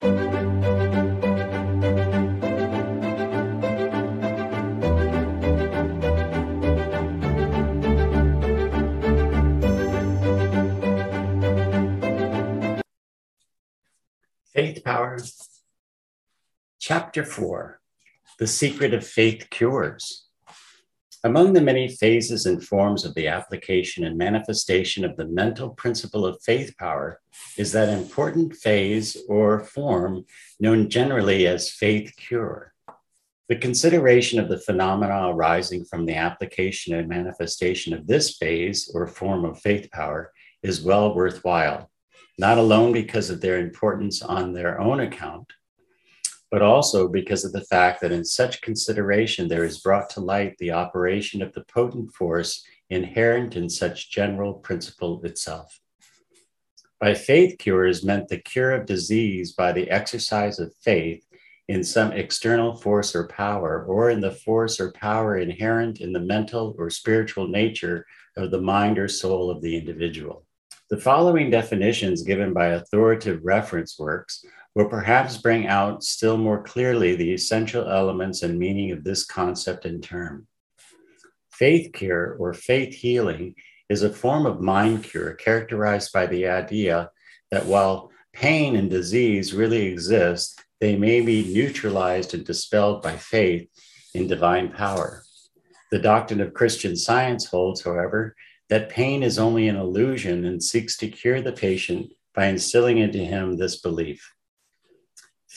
Faith Power, Chapter 4 The Secret of Faith Cures. Among the many phases and forms of the application and manifestation of the mental principle of faith power is that important phase or form known generally as faith cure. The consideration of the phenomena arising from the application and manifestation of this phase or form of faith power is well worthwhile not alone because of their importance on their own account, but also because of the fact that in such consideration there is brought to light the operation of the potent force inherent in such general principle itself. By faith cure is meant the cure of disease by the exercise of faith in some external force or power, or in the force or power inherent in the mental or spiritual nature of the mind or soul of the individual. The following definitions given by authoritative reference works will perhaps bring out still more clearly the essential elements and meaning of this concept and term. Faith cure or faith healing is a form of mind cure characterized by the idea that while pain and disease really exist, they may be neutralized and dispelled by faith in divine power. The doctrine of Christian science holds, however, that pain is only an illusion and seeks to cure the patient by instilling into him this belief.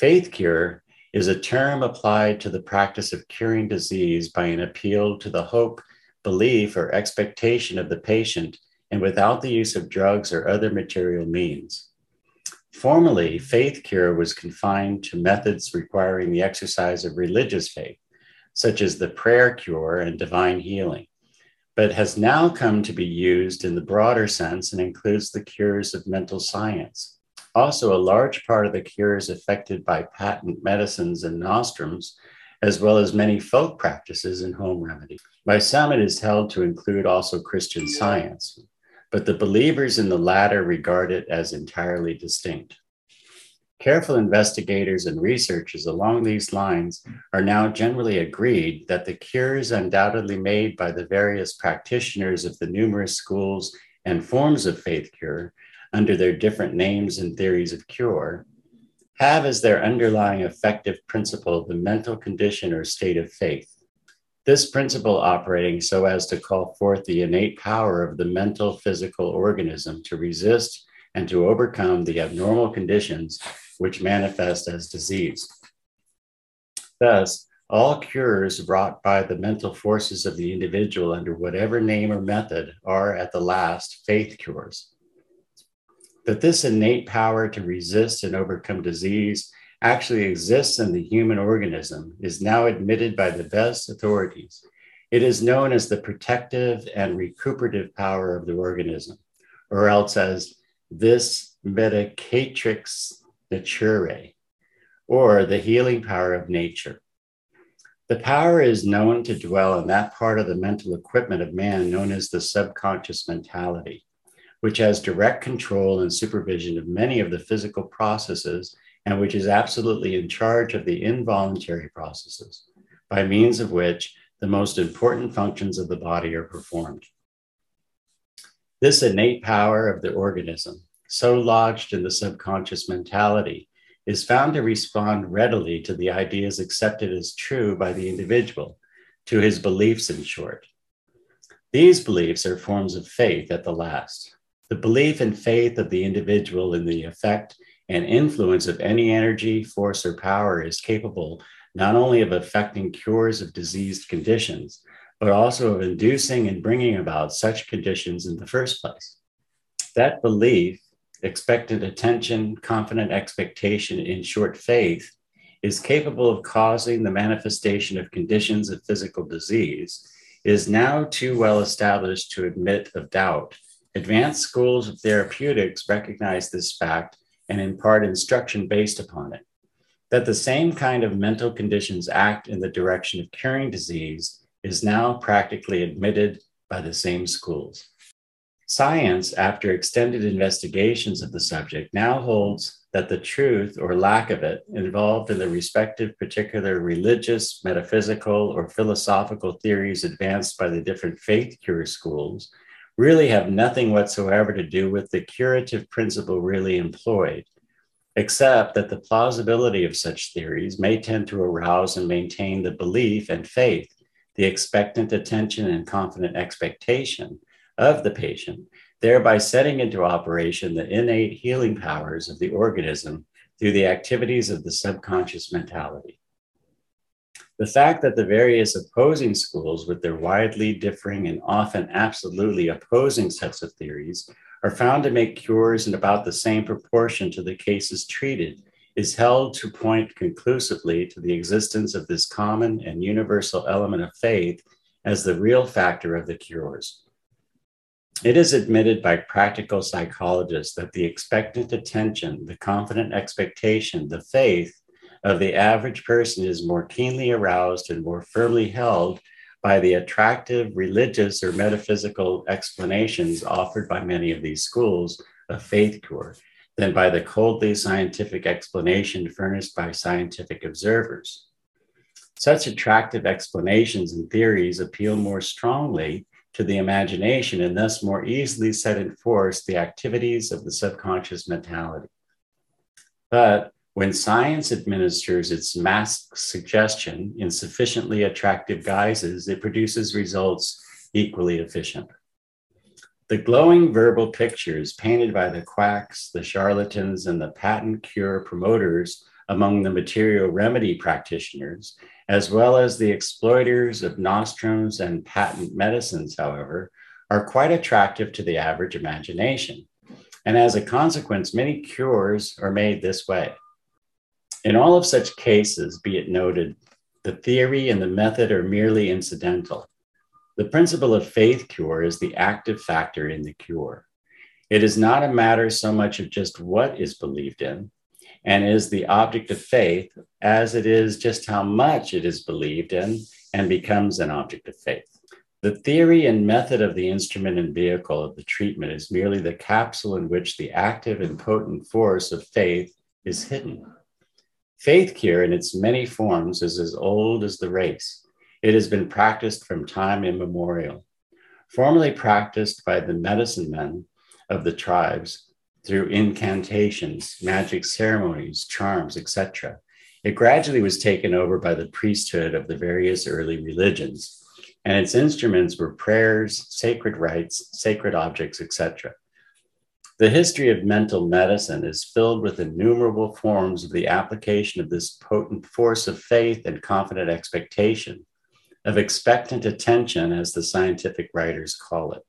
Faith cure is a term applied to the practice of curing disease by an appeal to the hope, belief, or expectation of the patient and without the use of drugs or other material means. Formerly, faith cure was confined to methods requiring the exercise of religious faith, such as the prayer cure and divine healing but has now come to be used in the broader sense and includes the cures of mental science. Also, a large part of the cures affected by patent medicines and nostrums, as well as many folk practices and home remedies. By some, it is held to include also Christian science, but the believers in the latter regard it as entirely distinct. Careful investigators and researchers along these lines are now generally agreed that the cures undoubtedly made by the various practitioners of the numerous schools and forms of faith cure, under their different names and theories of cure, have as their underlying effective principle the mental condition or state of faith. This principle operating so as to call forth the innate power of the mental physical organism to resist and to overcome the abnormal conditions which manifest as disease. Thus, all cures wrought by the mental forces of the individual under whatever name or method are at the last faith cures. That this innate power to resist and overcome disease actually exists in the human organism is now admitted by the best authorities. It is known as the protective and recuperative power of the organism, or else as vis medicatrix naturae, or the healing power of nature. The power is known to dwell in that part of the mental equipment of man known as the subconscious mentality, which has direct control and supervision of many of the physical processes and which is absolutely in charge of the involuntary processes, by means of which the most important functions of the body are performed. This innate power of the organism so lodged in the subconscious mentality, is found to respond readily to the ideas accepted as true by the individual, to his beliefs, in short. These beliefs are forms of faith at the last. The belief and faith of the individual in the effect and influence of any energy, force, or power is capable not only of affecting cures of diseased conditions, but also of inducing and bringing about such conditions in the first place. That belief expectant attention, confident expectation, in short, faith, is capable of causing the manifestation of conditions of physical disease, is now too well established to admit of doubt. Advanced schools of therapeutics recognize this fact and impart instruction based upon it. That the same kind of mental conditions act in the direction of curing disease is now practically admitted by the same schools. Science, after extended investigations of the subject, now holds that the truth or lack of it involved in the respective particular religious, metaphysical, or philosophical theories advanced by the different faith cure schools really have nothing whatsoever to do with the curative principle really employed, except that the plausibility of such theories may tend to arouse and maintain the belief and faith, the expectant attention and confident expectation of the patient thereby setting into operation the innate healing powers of the organism through the activities of the subconscious mentality. The fact that the various opposing schools, with their widely differing and often absolutely opposing sets of theories, are found to make cures in about the same proportion to the cases treated, is held to point conclusively to the existence of this common and universal element of faith as the real factor of the cures. It is admitted by practical psychologists that the expectant attention, the confident expectation, the faith of the average person is more keenly aroused and more firmly held by the attractive religious or metaphysical explanations offered by many of these schools of faith cure than by the coldly scientific explanation furnished by scientific observers. Such attractive explanations and theories appeal more strongly to the imagination and thus more easily set in force the activities of the subconscious mentality. But when science administers its masked suggestion in sufficiently attractive guises, it produces results equally efficient. The glowing verbal pictures painted by the quacks, the charlatans, and the patent cure promoters among the material remedy practitioners as well as the exploiters of nostrums and patent medicines, however, are quite attractive to the average imagination. And as a consequence, many cures are made this way. In all of such cases, be it noted, the theory and the method are merely incidental. The principle of faith cure is the active factor in the cure. It is not a matter so much of just what is believed in, and is the object of faith as it is just how much it is believed in and becomes an object of faith. The theory and method of the instrument and vehicle of the treatment is merely the capsule in which the active and potent force of faith is hidden. Faith cure in its many forms is as old as the race. It has been practiced from time immemorial. Formerly practiced by the medicine men of the tribes, through incantations, magic ceremonies, charms, etc. It gradually was taken over by the priesthood of the various early religions, and its instruments were prayers, sacred rites, sacred objects, etc. The history of mental medicine is filled with innumerable forms of the application of this potent force of faith and confident expectation, of expectant attention, as the scientific writers call it.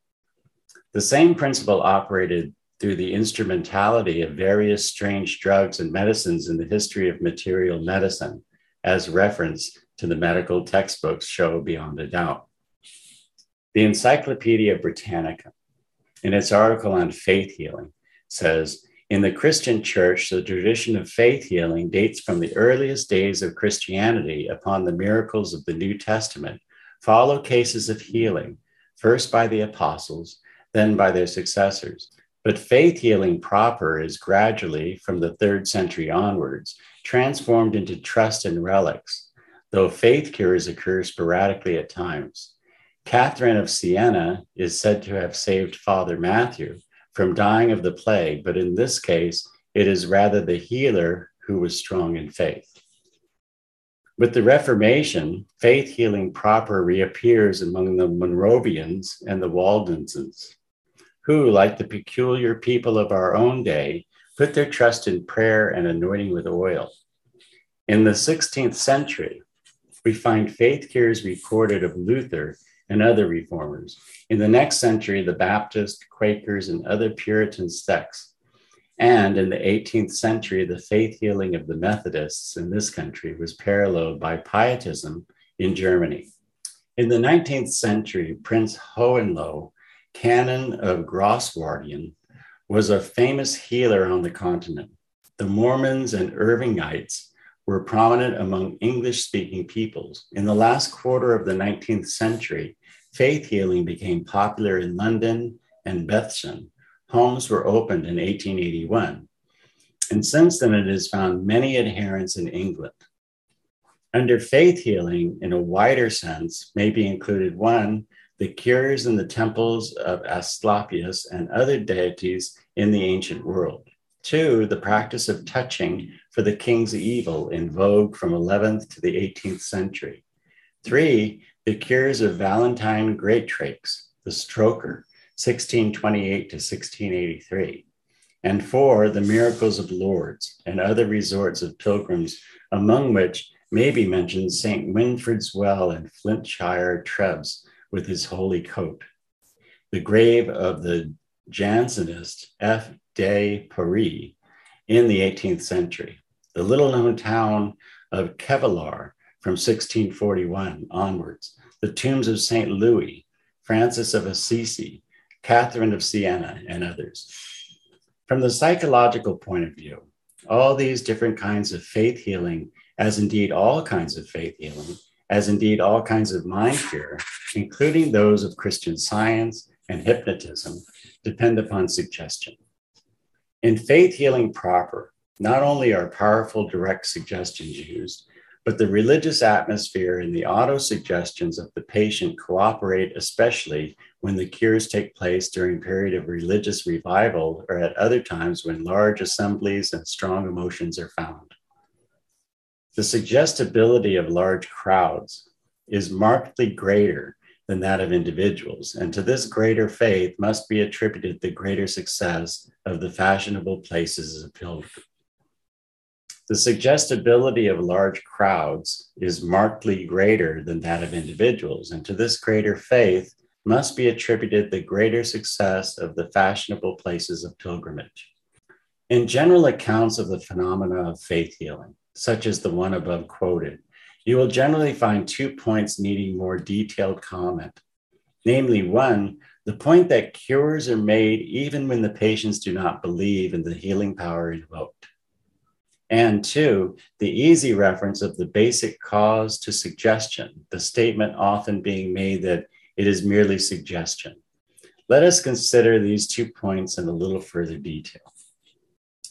The same principle operated through the instrumentality of various strange drugs and medicines in the history of material medicine, as reference to the medical textbooks show beyond a doubt. The Encyclopedia Britannica, in its article on faith healing, says In the Christian church, the tradition of faith healing dates from the earliest days of Christianity upon the miracles of the New Testament, follow cases of healing, first by the apostles, then by their successors. But faith healing proper is gradually, from the third century onwards, transformed into trust in relics, though faith cures occur sporadically at times. Catherine of Siena is said to have saved Father Matthew from dying of the plague, but in this case, it is rather the healer who was strong in faith. With the Reformation, faith healing proper reappears among the Moravians and the Waldenses who, like the peculiar people of our own day, put their trust in prayer and anointing with oil. In the 16th century, we find faith cures recorded of Luther and other reformers. In the next century, the Baptist, Quakers, and other Puritan sects. And in the 18th century, the faith healing of the Methodists in this country was paralleled by Pietism in Germany. In the 19th century, Prince Hohenlohe Canon of Grosswardein, was a famous healer on the continent. The Mormons and Irvingites were prominent among English speaking peoples. In the last quarter of the 19th century, faith healing became popular in London and Bethshan. Homes were opened in 1881. and since then it has found many adherents in England. Under faith healing, in a wider sense, may be included one, the cures in the temples of Asclepius and other deities in the ancient world. Two, the practice of touching for the king's evil in vogue from 11th to the 18th century. Three, the cures of Valentine Greatrakes, the stroker, 1628 to 1683. And four, the miracles of Lourdes and other resorts of pilgrims, among which may be mentioned St. Winifred's Well in Flintshire, Trèves, with his holy coat. The grave of the Jansenist F. de Paris in the 18th century. The little known town of Kevelaer from 1641 onwards. The tombs of St. Louis, Francis of Assisi, Catherine of Siena, and others. From the psychological point of view, all these different kinds of faith healing, as indeed all kinds of faith healing, as indeed all kinds of mind cure, including those of Christian science and hypnotism, depend upon suggestion. In faith healing proper, not only are powerful direct suggestions used, but the religious atmosphere and the auto suggestions of the patient cooperate, especially when the cures take place during period of religious revival or at other times when large assemblies and strong emotions are found. The suggestibility of large crowds is markedly greater than that of individuals, and to this greater faith must be attributed the greater success of the fashionable places of pilgrimage. The suggestibility of large crowds is markedly greater than that of individuals, and to this greater faith must be attributed the greater success of the fashionable places of pilgrimage. In general accounts of the phenomena of faith healing, such as the one above quoted, you will generally find two points needing more detailed comment. Namely, one, the point that cures are made even when the patients do not believe in the healing power invoked. And two, the easy reference of the basic cause to suggestion, the statement often being made that it is merely suggestion. Let us consider these two points in a little further detail.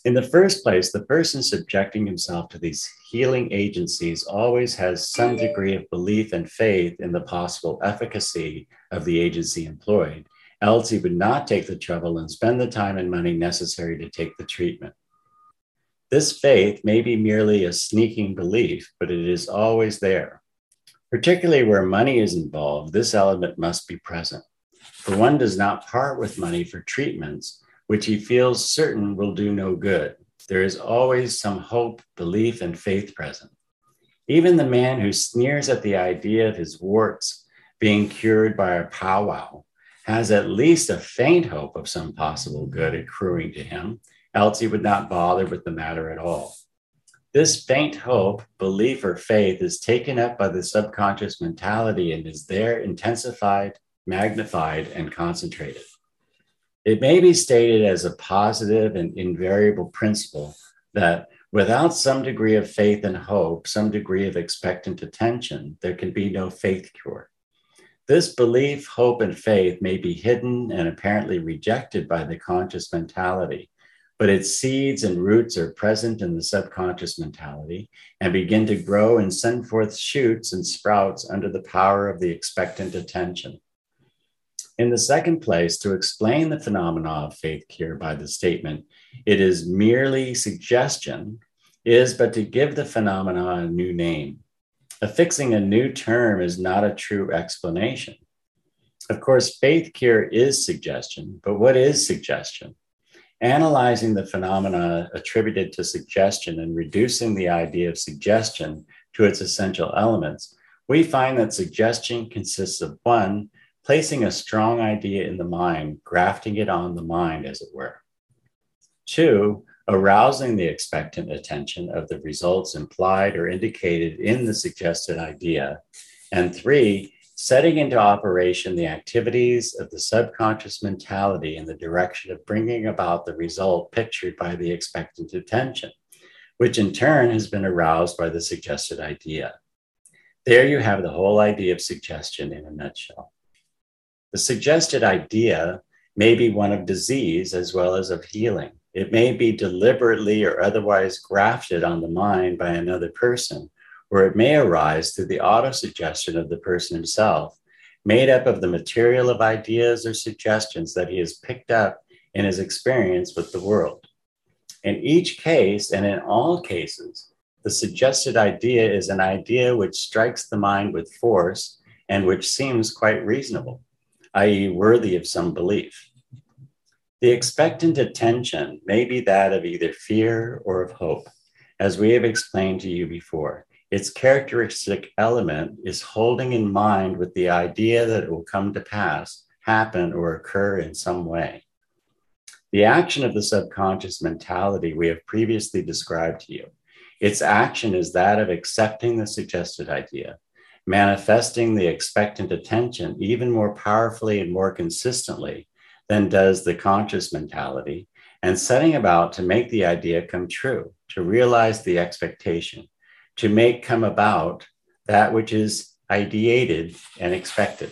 In the first place, the person subjecting himself to these healing agencies always has some degree of belief and faith in the possible efficacy of the agency employed, else he would not take the trouble and spend the time and money necessary to take the treatment. This faith may be merely a sneaking belief, but it is always there. Particularly where money is involved, this element must be present. For one does not part with money for treatments which he feels certain will do no good. There is always some hope, belief, and faith present. Even the man who sneers at the idea of his warts being cured by a powwow has at least a faint hope of some possible good accruing to him, else he would not bother with the matter at all. This faint hope, belief, or faith is taken up by the subconscious mentality and is there intensified, magnified, and concentrated. It may be stated as a positive and invariable principle that without some degree of faith and hope, some degree of expectant attention, there can be no faith cure. This belief, hope, and faith may be hidden and apparently rejected by the conscious mentality, but its seeds and roots are present in the subconscious mentality and begin to grow and send forth shoots and sprouts under the power of the expectant attention. In the second place, to explain the phenomena of faith cure by the statement, it is merely suggestion, is but to give the phenomena a new name. Affixing a new term is not a true explanation. Of course, faith cure is suggestion, but what is suggestion? Analyzing the phenomena attributed to suggestion and reducing the idea of suggestion to its essential elements, we find that suggestion consists of one, placing a strong idea in the mind, grafting it on the mind, as it were. Two, arousing the expectant attention of the results implied or indicated in the suggested idea. And three, setting into operation the activities of the subconscious mentality in the direction of bringing about the result pictured by the expectant attention, which in turn has been aroused by the suggested idea. There you have the whole idea of suggestion in a nutshell. The suggested idea may be one of disease as well as of healing, It may be deliberately or otherwise grafted on the mind by another person, or it may arise through the autosuggestion of the person himself, made up of the material of ideas or suggestions that he has picked up in his experience with the world. In each case, and in all cases, the suggested idea is an idea which strikes the mind with force and which seems quite reasonable, i.e., worthy of some belief. The expectant attention may be that of either fear or of hope, as we have explained to you before. Its characteristic element is holding in mind with the idea that it will come to pass, happen, or occur in some way. The action of the subconscious mentality we have previously described to you. Its action is that of accepting the suggested idea, manifesting the expectant attention even more powerfully and more consistently than does the conscious mentality, and setting about to make the idea come true, to realize the expectation, to make come about that which is ideated and expected.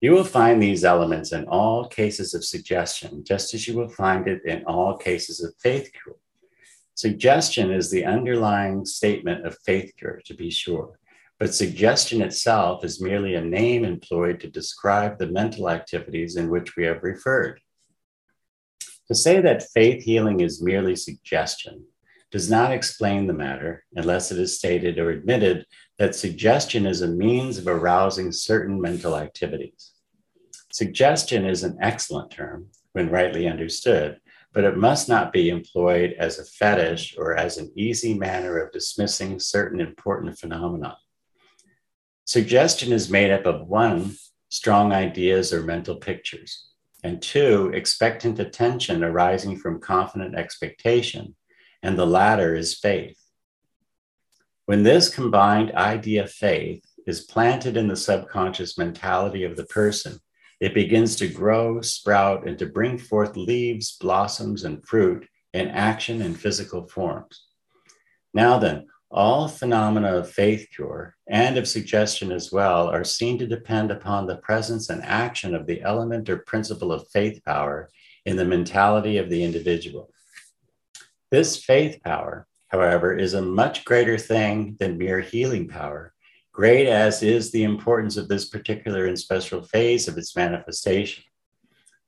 You will find these elements in all cases of suggestion, just as you will find it in all cases of faith cure. Suggestion is the underlying statement of faith cure, to be sure. But suggestion itself is merely a name employed to describe the mental activities in which we have referred. To say that faith healing is merely suggestion does not explain the matter unless it is stated or admitted that suggestion is a means of arousing certain mental activities. Suggestion is an excellent term when rightly understood, but it must not be employed as a fetish or as an easy manner of dismissing certain important phenomena. Suggestion is made up of one, strong ideas or mental pictures, and two, expectant attention arising from confident expectation, and the latter is faith. When this combined idea faith is planted in the subconscious mentality of the person, it begins to grow, sprout, and to bring forth leaves, blossoms, and fruit in action and physical forms. Now then, all phenomena of faith cure and of suggestion as well are seen to depend upon the presence and action of the element or principle of faith power in the mentality of the individual. This faith power, however, is a much greater thing than mere healing power, great as is the importance of this particular and special phase of its manifestation.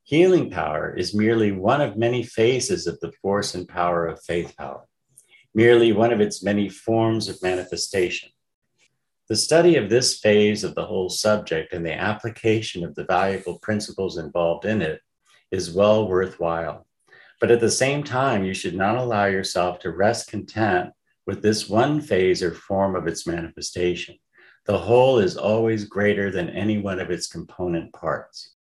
Healing power is merely one of many phases of the force and power of faith power merely one of its many forms of manifestation. The study of this phase of the whole subject and the application of the valuable principles involved in it is well worthwhile. But at the same time, you should not allow yourself to rest content with this one phase or form of its manifestation. The whole is always greater than any one of its component parts.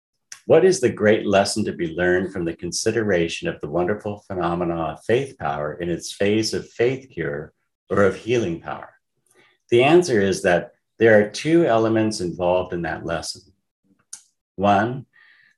What is the great lesson to be learned from the consideration of the wonderful phenomena of faith power in its phase of faith cure or of healing power? The answer is that there are two elements involved in that lesson. One,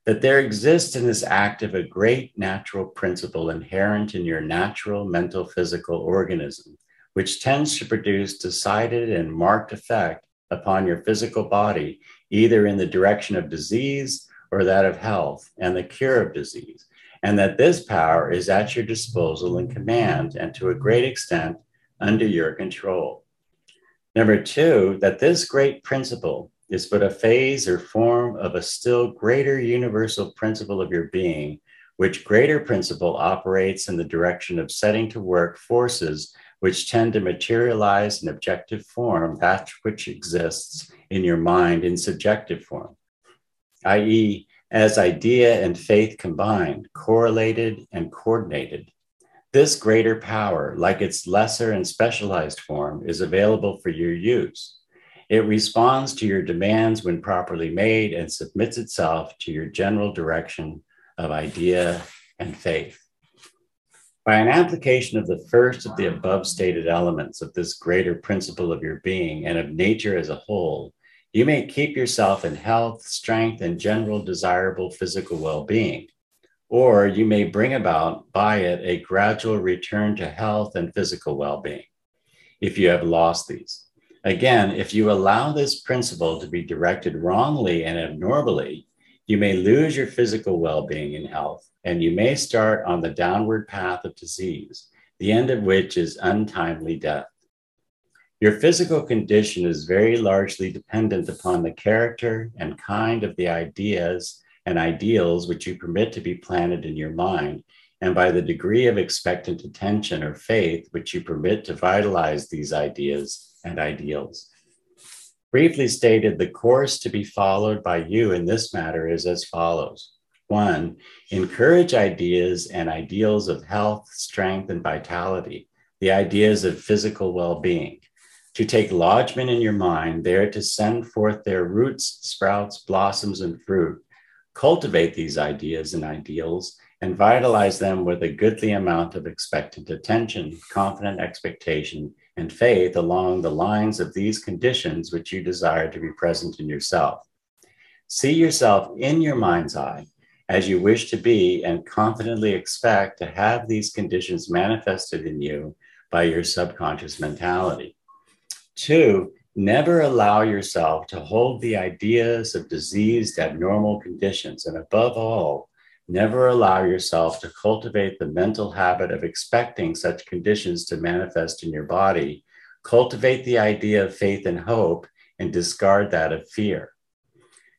that there exists in this act of a great natural principle inherent in your natural mental physical organism, which tends to produce decided and marked effect upon your physical body, either in the direction of disease or that of health and the cure of disease, and that this power is at your disposal and command, and to a great extent under your control. Number two, that this great principle is but a phase or form of a still greater universal principle of your being, which greater principle operates in the direction of setting to work forces which tend to materialize in objective form that which exists in your mind in subjective form i.e., as idea and faith combined, correlated and coordinated. This greater power, like its lesser and specialized form, is available for your use. It responds to your demands when properly made and submits itself to your general direction of idea and faith. By an application of the first of the above stated elements of this greater principle of your being and of nature as a whole, you may keep yourself in health, strength, and general desirable physical well being, or you may bring about by it a gradual return to health and physical well being if you have lost these. Again, if you allow this principle to be directed wrongly and abnormally, You may lose your physical well being and health, and you may start on the downward path of disease, the end of which is untimely death. Your physical condition is very largely dependent upon the character and kind of the ideas and ideals which you permit to be planted in your mind, and by the degree of expectant attention or faith which you permit to vitalize these ideas and ideals. Briefly stated, the course to be followed by you in this matter is as follows. One, encourage ideas and ideals of health, strength, and vitality, the ideas of physical well being to take lodgment in your mind, there to send forth their roots, sprouts, blossoms, and fruit. Cultivate these ideas and ideals and vitalize them with a goodly amount of expectant attention, confident expectation, and faith along the lines of these conditions which you desire to be present in yourself. See yourself in your mind's eye as you wish to be and confidently expect to have these conditions manifested in you by your subconscious mentality. Two, never allow yourself to hold the ideas of diseased abnormal conditions. And above all, never allow yourself to cultivate the mental habit of expecting such conditions to manifest in your body. Cultivate the idea of faith and hope and discard that of fear.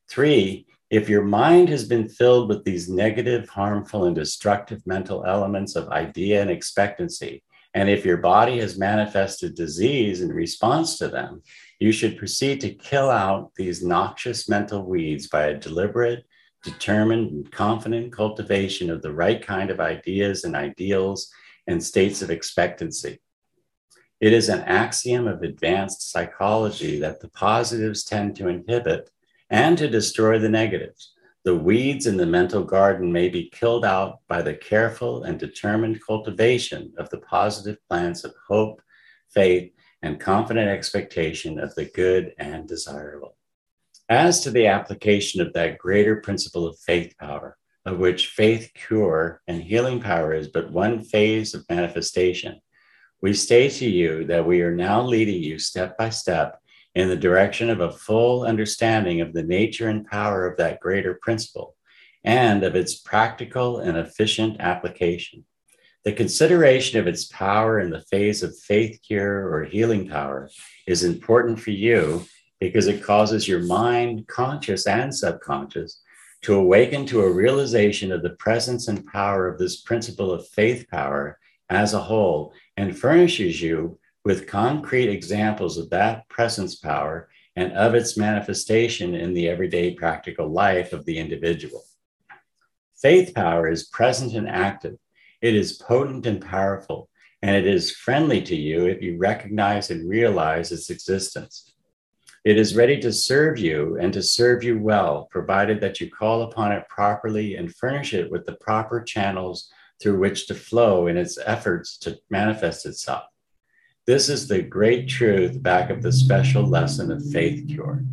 Three, if your mind has been filled with these negative, harmful, and destructive mental elements of idea and expectancy, and if your body has manifested disease in response to them, you should proceed to kill out these noxious mental weeds by a deliberate, determined, and confident cultivation of the right kind of ideas and ideals and states of expectancy. It is an axiom of advanced psychology that the positives tend to inhibit and to destroy the negatives. The weeds in the mental garden may be killed out by the careful and determined cultivation of the positive plants of hope, faith, and confident expectation of the good and desirable. As to the application of that greater principle of faith power, of which faith cure and healing power is but one phase of manifestation, we say to you that we are now leading you step by step in the direction of a full understanding of the nature and power of that greater principle and of its practical and efficient application. The consideration of its power in the phase of faith cure or healing power is important for you because it causes your mind, conscious and subconscious, to awaken to a realization of the presence and power of this principle of faith power as a whole and furnishes you with concrete examples of that presence power and of its manifestation in the everyday practical life of the individual. Faith power is present and active. It is potent and powerful, and it is friendly to you if you recognize and realize its existence. It is ready to serve you and to serve you well, provided that you call upon it properly and furnish it with the proper channels through which to flow in its efforts to manifest itself. This is the great truth back of the special lesson of faith cure.